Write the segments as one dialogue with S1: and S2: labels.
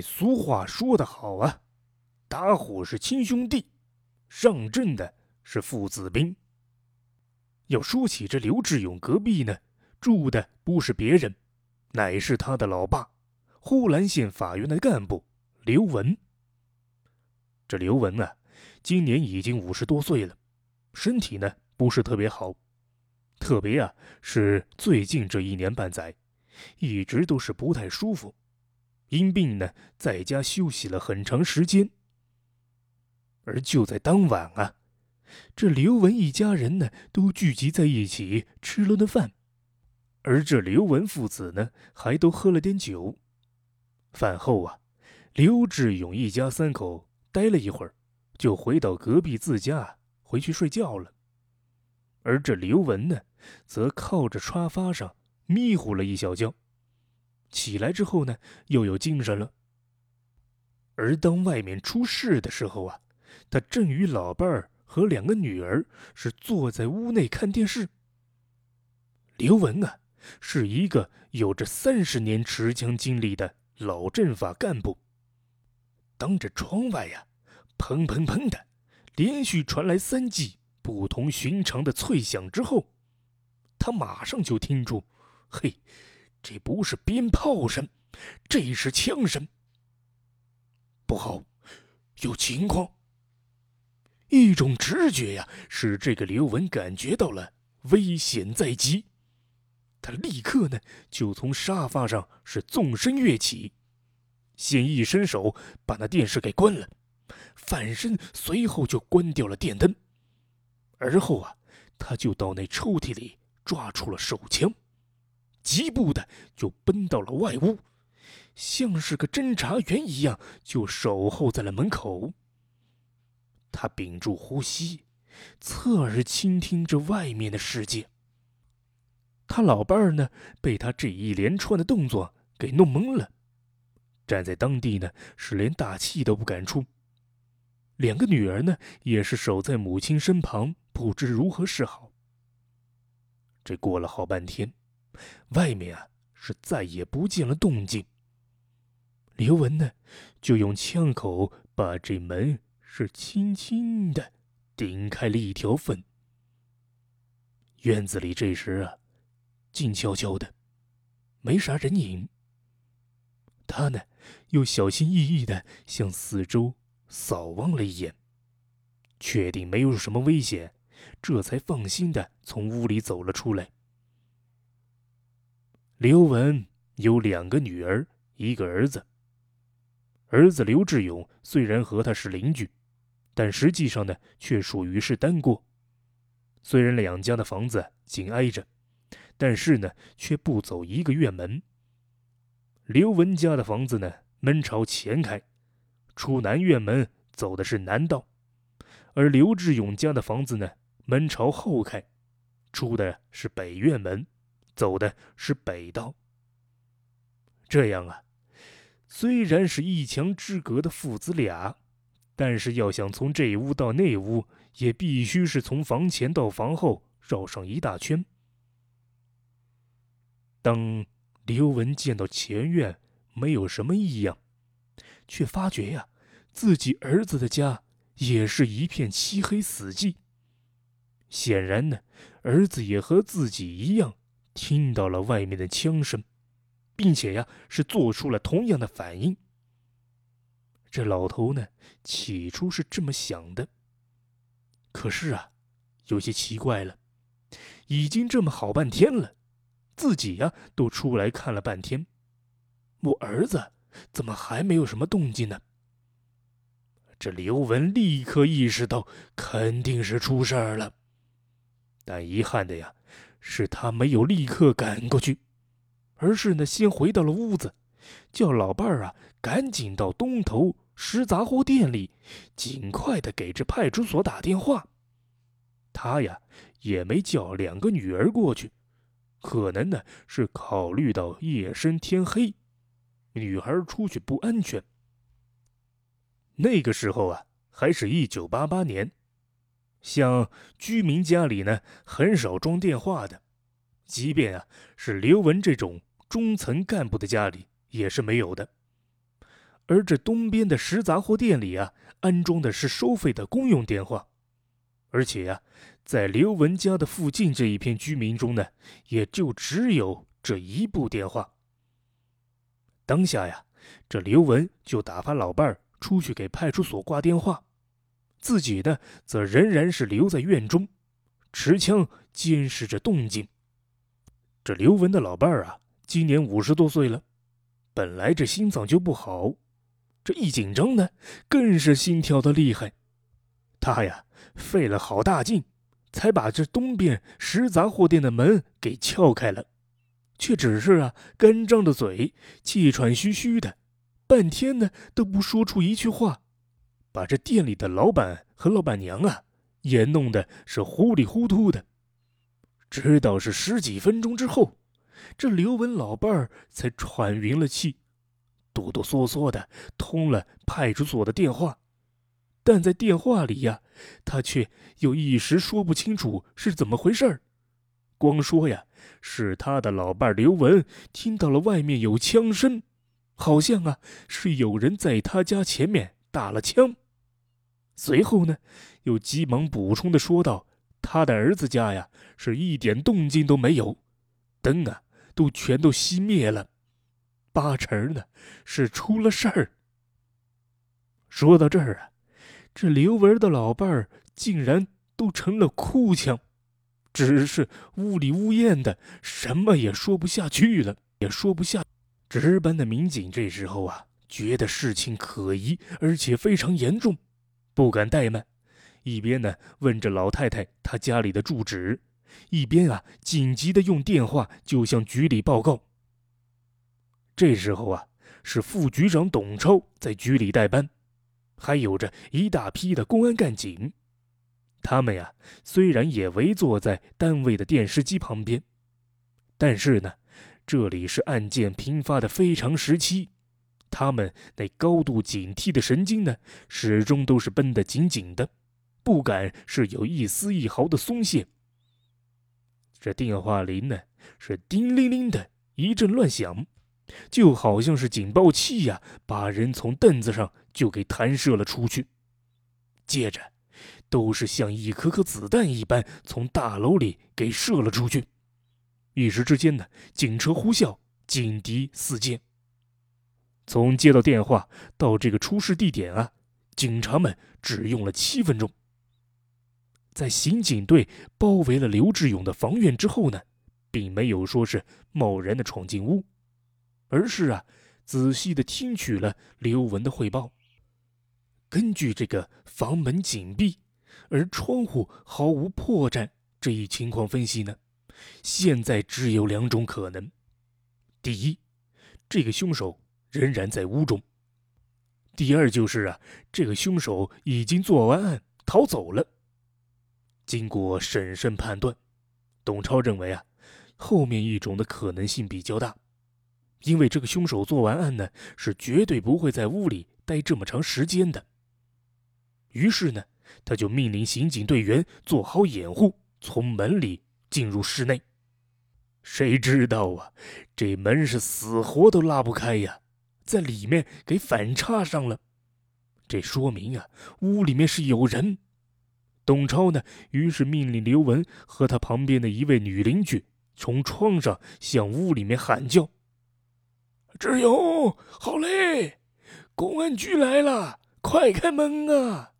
S1: 俗话说得好啊，打虎是亲兄弟，上阵的是父子兵。要说起这刘志勇，隔壁呢住的不是别人，乃是他的老爸，呼兰县法院的干部刘文。这刘文啊，今年已经五十多岁了，身体呢不是特别好，特别啊是最近这一年半载，一直都是不太舒服。因病呢，在家休息了很长时间。而就在当晚啊，这刘文一家人呢，都聚集在一起吃了顿饭，而这刘文父子呢，还都喝了点酒。饭后啊，刘志勇一家三口待了一会儿，就回到隔壁自家回去睡觉了。而这刘文呢，则靠着沙发上迷糊了一小觉。起来之后呢，又有精神了。而当外面出事的时候啊，他正与老伴儿和两个女儿是坐在屋内看电视。刘文啊，是一个有着三十年持枪经历的老政法干部。当着窗外呀，砰砰砰的，连续传来三记不同寻常的脆响之后，他马上就听出，嘿。这不是鞭炮声，这是枪声。不好，有情况。一种直觉呀，使这个刘文感觉到了危险在即。他立刻呢，就从沙发上是纵身跃起，先一伸手把那电视给关了，反身随后就关掉了电灯。而后啊，他就到那抽屉里抓出了手枪。疾步的就奔到了外屋，像是个侦查员一样，就守候在了门口。他屏住呼吸，侧耳倾听着外面的世界。他老伴儿呢，被他这一连串的动作给弄懵了，站在当地呢，是连大气都不敢出。两个女儿呢，也是守在母亲身旁，不知如何是好。这过了好半天。外面啊，是再也不见了动静。刘文呢，就用枪口把这门是轻轻的顶开了一条缝。院子里这时啊，静悄悄的，没啥人影。他呢，又小心翼翼的向四周扫望了一眼，确定没有什么危险，这才放心的从屋里走了出来。刘文有两个女儿，一个儿子。儿子刘志勇虽然和他是邻居，但实际上呢，却属于是单过。虽然两家的房子紧挨着，但是呢，却不走一个院门。刘文家的房子呢，门朝前开，出南院门走的是南道；而刘志勇家的房子呢，门朝后开，出的是北院门。走的是北道。这样啊，虽然是一墙之隔的父子俩，但是要想从这屋到那屋，也必须是从房前到房后绕上一大圈。当刘文见到前院没有什么异样，却发觉呀，自己儿子的家也是一片漆黑死寂。显然呢，儿子也和自己一样。听到了外面的枪声，并且呀是做出了同样的反应。这老头呢，起初是这么想的。可是啊，有些奇怪了，已经这么好半天了，自己呀都出来看了半天，我儿子怎么还没有什么动静呢？这刘文立刻意识到肯定是出事儿了，但遗憾的呀。是他没有立刻赶过去，而是呢先回到了屋子，叫老伴儿啊赶紧到东头食杂货店里，尽快的给这派出所打电话。他呀也没叫两个女儿过去，可能呢是考虑到夜深天黑，女孩出去不安全。那个时候啊，还是一九八八年。像居民家里呢，很少装电话的，即便啊是刘文这种中层干部的家里也是没有的。而这东边的食杂货店里啊，安装的是收费的公用电话，而且呀，在刘文家的附近这一片居民中呢，也就只有这一部电话。当下呀，这刘文就打发老伴儿出去给派出所挂电话，自己的，则仍然是留在院中，持枪监视着动静。这刘文的老伴儿啊，今年五十多岁了，本来这心脏就不好。这一紧张呢，更是心跳的厉害。他呀，费了好大劲，才把这东边食杂货店的门给撬开了，却只是啊，干张着嘴，气喘吁吁的，半天呢都不说出一句话，把这店里的老板和老板娘啊，也弄得是糊里糊涂的。直到是十几分钟之后，这刘文老伴儿才喘匀了气。哆哆嗦嗦的通了派出所的电话，但在电话里呀，他却又一时说不清楚是怎么回事儿。光说呀，是他的老伴刘文听到了外面有枪声，好像啊是有人在他家前面打了枪。随后呢，又急忙补充的说道：“他的儿子家呀是一点动静都没有，灯啊都全都熄灭了。”八成呢，是出了事儿。说到这儿啊，这刘文的老伴儿竟然都成了哭腔，只是呜里呜咽的，什么也说不下去了，也说不下。值班的民警这时候啊，觉得事情可疑，而且非常严重，不敢怠慢，一边呢问着老太太她家里的住址，一边啊紧急的用电话就向局里报告。这时候啊，是副局长董超在局里代班，还有着一大批的公安干警。他们呀，虽然也围坐在单位的电视机旁边，但是呢，这里是案件频发的非常时期，他们那高度警惕的神经呢，始终都是绷得紧紧的，不敢是有一丝一毫的松懈。这电话铃呢，是叮铃铃的一阵乱响。就好像是警报器呀，把人从凳子上就给弹射了出去。接着，都是像一颗颗子弹一般从大楼里给射了出去。一时之间呢，警车呼啸，警笛四溅。从接到电话到这个出事地点啊，警察们只用了七分钟。在刑警队包围了刘志勇的房院之后呢，并没有说是贸然的闯进屋。而是啊，仔细的听取了刘文的汇报。根据这个房门紧闭，而窗户毫无破绽这一情况分析呢，现在只有两种可能：第一，这个凶手仍然在屋中；第二就是啊，这个凶手已经做完案逃走了。经过审慎判断，董超认为啊，后面一种的可能性比较大。因为这个凶手做完案呢，是绝对不会在屋里待这么长时间的。于是呢，他就命令刑警队员做好掩护，从门里进入室内。谁知道啊，这门是死活都拉不开呀，在里面给反插上了。这说明啊，屋里面是有人。董超呢，于是命令刘文和他旁边的一位女邻居从窗上向屋里面喊叫。志勇，好嘞！公安局来了，快开门啊！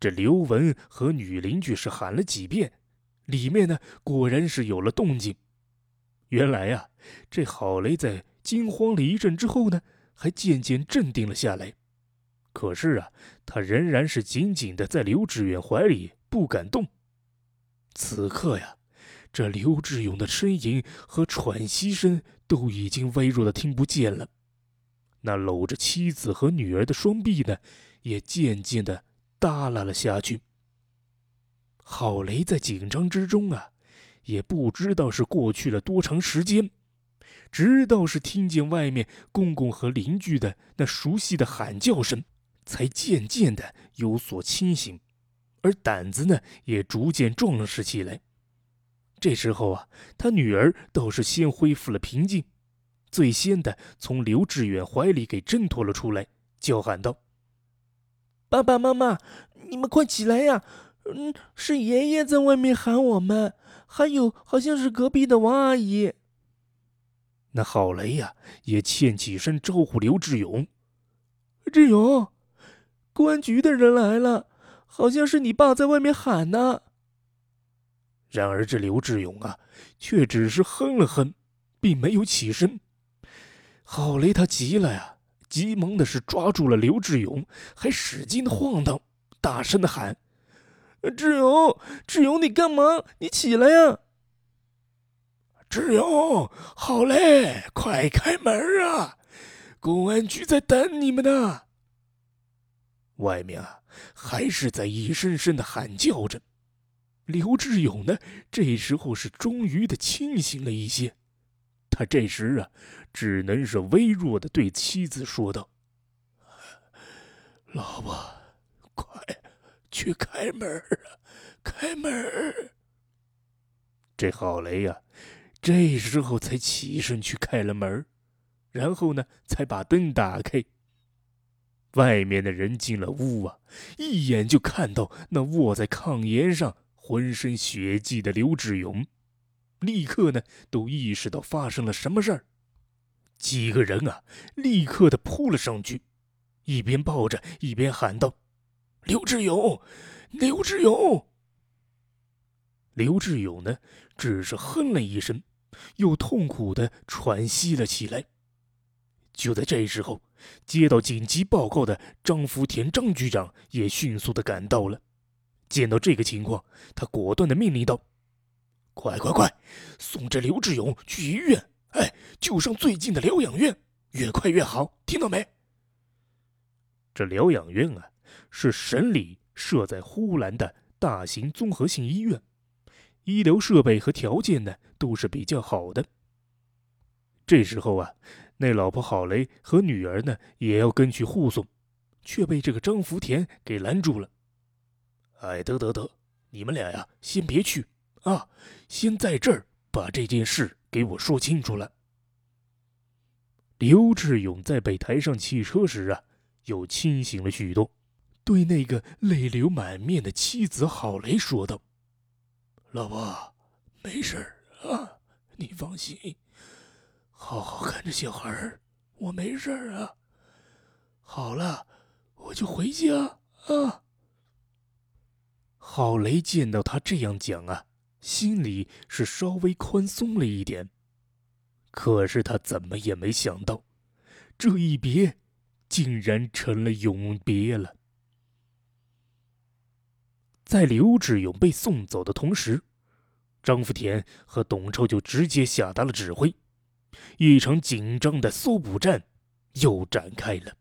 S1: 这刘文和女邻居是喊了几遍，里面呢果然是有了动静。原来呀，这郝雷在惊慌了一阵之后呢，还渐渐镇定了下来。可是啊，他仍然是紧紧的在刘志远怀里不敢动。此刻呀。这刘志勇的呻吟和喘息声都已经微弱的听不见了，那搂着妻子和女儿的双臂呢，也渐渐的耷拉了下去。郝雷在紧张之中啊，也不知道是过去了多长时间，直到是听见外面公公和邻居的那熟悉的喊叫声，才渐渐的有所清醒，而胆子呢，也逐渐壮实起来。这时候啊，他女儿倒是先恢复了平静，最先的从刘志远怀里给挣脱了出来，叫喊道：“
S2: 爸爸妈妈，你们快起来呀！嗯，是爷爷在外面喊我们，还有好像是隔壁的王阿姨。”
S1: 那郝雷呀，也欠起身招呼刘志勇：“
S2: 志勇，公安局的人来了，好像是你爸在外面喊呢。”
S1: 然而这刘志勇啊，却只是哼了哼，并没有起身。郝雷他急了呀，急忙的是抓住了刘志勇，还使劲的晃荡，大声的喊：“
S2: 志勇，志勇，你干嘛？你起来呀！”
S3: 志勇，好嘞，快开门啊！公安局在等你们呢。
S1: 外面啊，还是在一声声的喊叫着。刘志勇呢，这时候是终于的清醒了一些。他这时啊，只能是微弱的对妻子说道：“
S3: 老婆，快去开门啊，开门！”
S1: 这郝雷呀。这时候才起身去开了门，然后呢，才把灯打开。外面的人进了屋啊，一眼就看到那卧在炕沿上、浑身血迹的刘志勇，立刻呢都意识到发生了什么事儿。几个人啊，立刻的扑了上去，一边抱着，一边喊道：“
S3: 刘志勇，刘志勇！”
S1: 刘志勇呢，只是哼了一声。又痛苦的喘息了起来。就在这时候，接到紧急报告的张福田张局长也迅速的赶到了。见到这个情况，他果断的命令道：“
S3: 快快快，送这刘志勇去医院！哎，就上最近的疗养院，越快越好，听到没？”
S1: 这疗养院啊，是省里设在呼兰的大型综合性医院。医疗设备和条件呢都是比较好的。这时候啊，那老婆郝雷和女儿呢也要跟去护送，却被这个张福田给拦住了。
S3: 哎，得得得，你们俩呀，先别去啊，先在这儿把这件事给我说清楚了。
S1: 刘志勇在被抬上汽车时啊，又清醒了许多，对那个泪流满面的妻子郝雷说道。
S3: 老婆，没事啊，你放心，好好看着小孩，我没事啊。好了，我就回家啊。
S1: 郝雷见到他这样讲啊，心里是稍微宽松了一点。可是他怎么也没想到，这一别，竟然成了永别了。在刘志勇被送走的同时，张福田和董超就直接下达了指挥，一场紧张的搜捕战又展开了。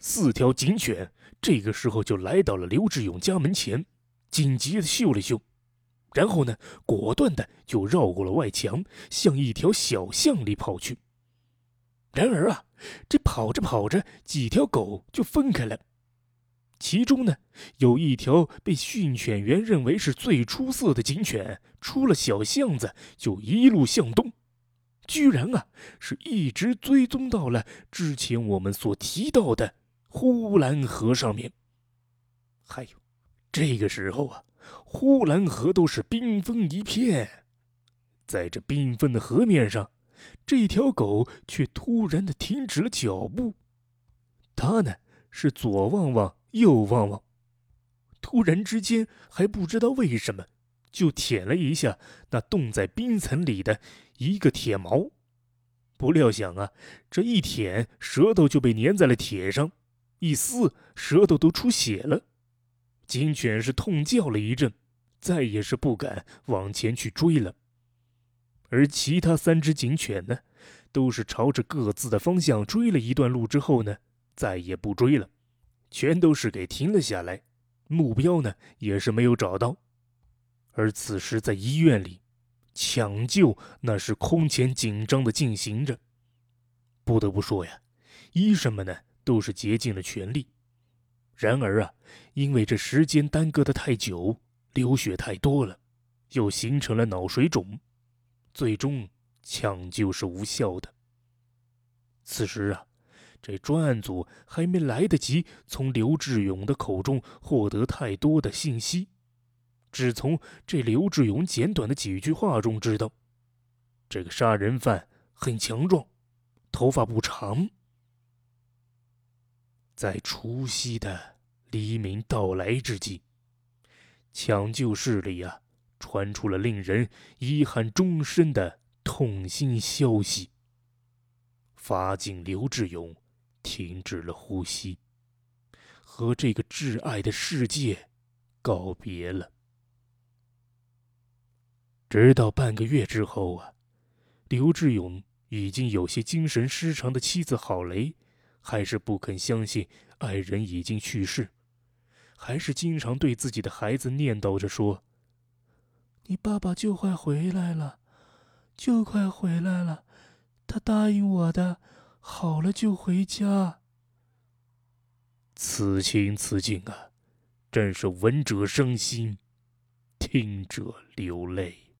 S1: 四条警犬这个时候就来到了刘志勇家门前，紧急的嗅了嗅，然后呢，果断的就绕过了外墙，向一条小巷里跑去。然而啊，这跑着跑着，几条狗就分开了。其中呢，有一条被训犬员认为是最出色的警犬，出了小巷子就一路向东，居然啊是一直追踪到了之前我们所提到的呼兰河上面。还有，这个时候啊，呼兰河都是冰封一片，在这缤纷的河面上，这条狗却突然的停止了脚步，它呢是左望望。又望望，突然之间还不知道为什么，就舔了一下那冻在冰层里的一个铁矛。不料想啊，这一舔，舌头就被粘在了铁上，一撕，舌头都出血了。警犬是痛叫了一阵，再也是不敢往前去追了。而其他三只警犬呢，都是朝着各自的方向追了一段路之后呢，再也不追了。全都是给停了下来，目标呢也是没有找到。而此时在医院里，抢救那是空前紧张的进行着。不得不说呀，医生们呢都是竭尽了全力。然而啊，因为这时间耽搁的太久，流血太多了，又形成了脑水肿，最终抢救是无效的。此时啊，这专案组还没来得及从刘志勇的口中获得太多的信息，只从这刘志勇简短的几句话中知道，这个杀人犯很强壮，头发不长。在除夕的黎明到来之际，抢救室里啊，传出了令人遗憾终身的痛心消息。法警刘志勇停止了呼吸，和这个挚爱的世界告别了。直到半个月之后啊，刘志勇已经有些精神失常的妻子郝雷，还是不肯相信爱人已经去世，还是经常对自己的孩子念叨着说：“
S2: 你爸爸就快回来了，就快回来了。”他答应我的，好了就回家。
S1: 此情此景啊，真是闻者伤心，听者流泪。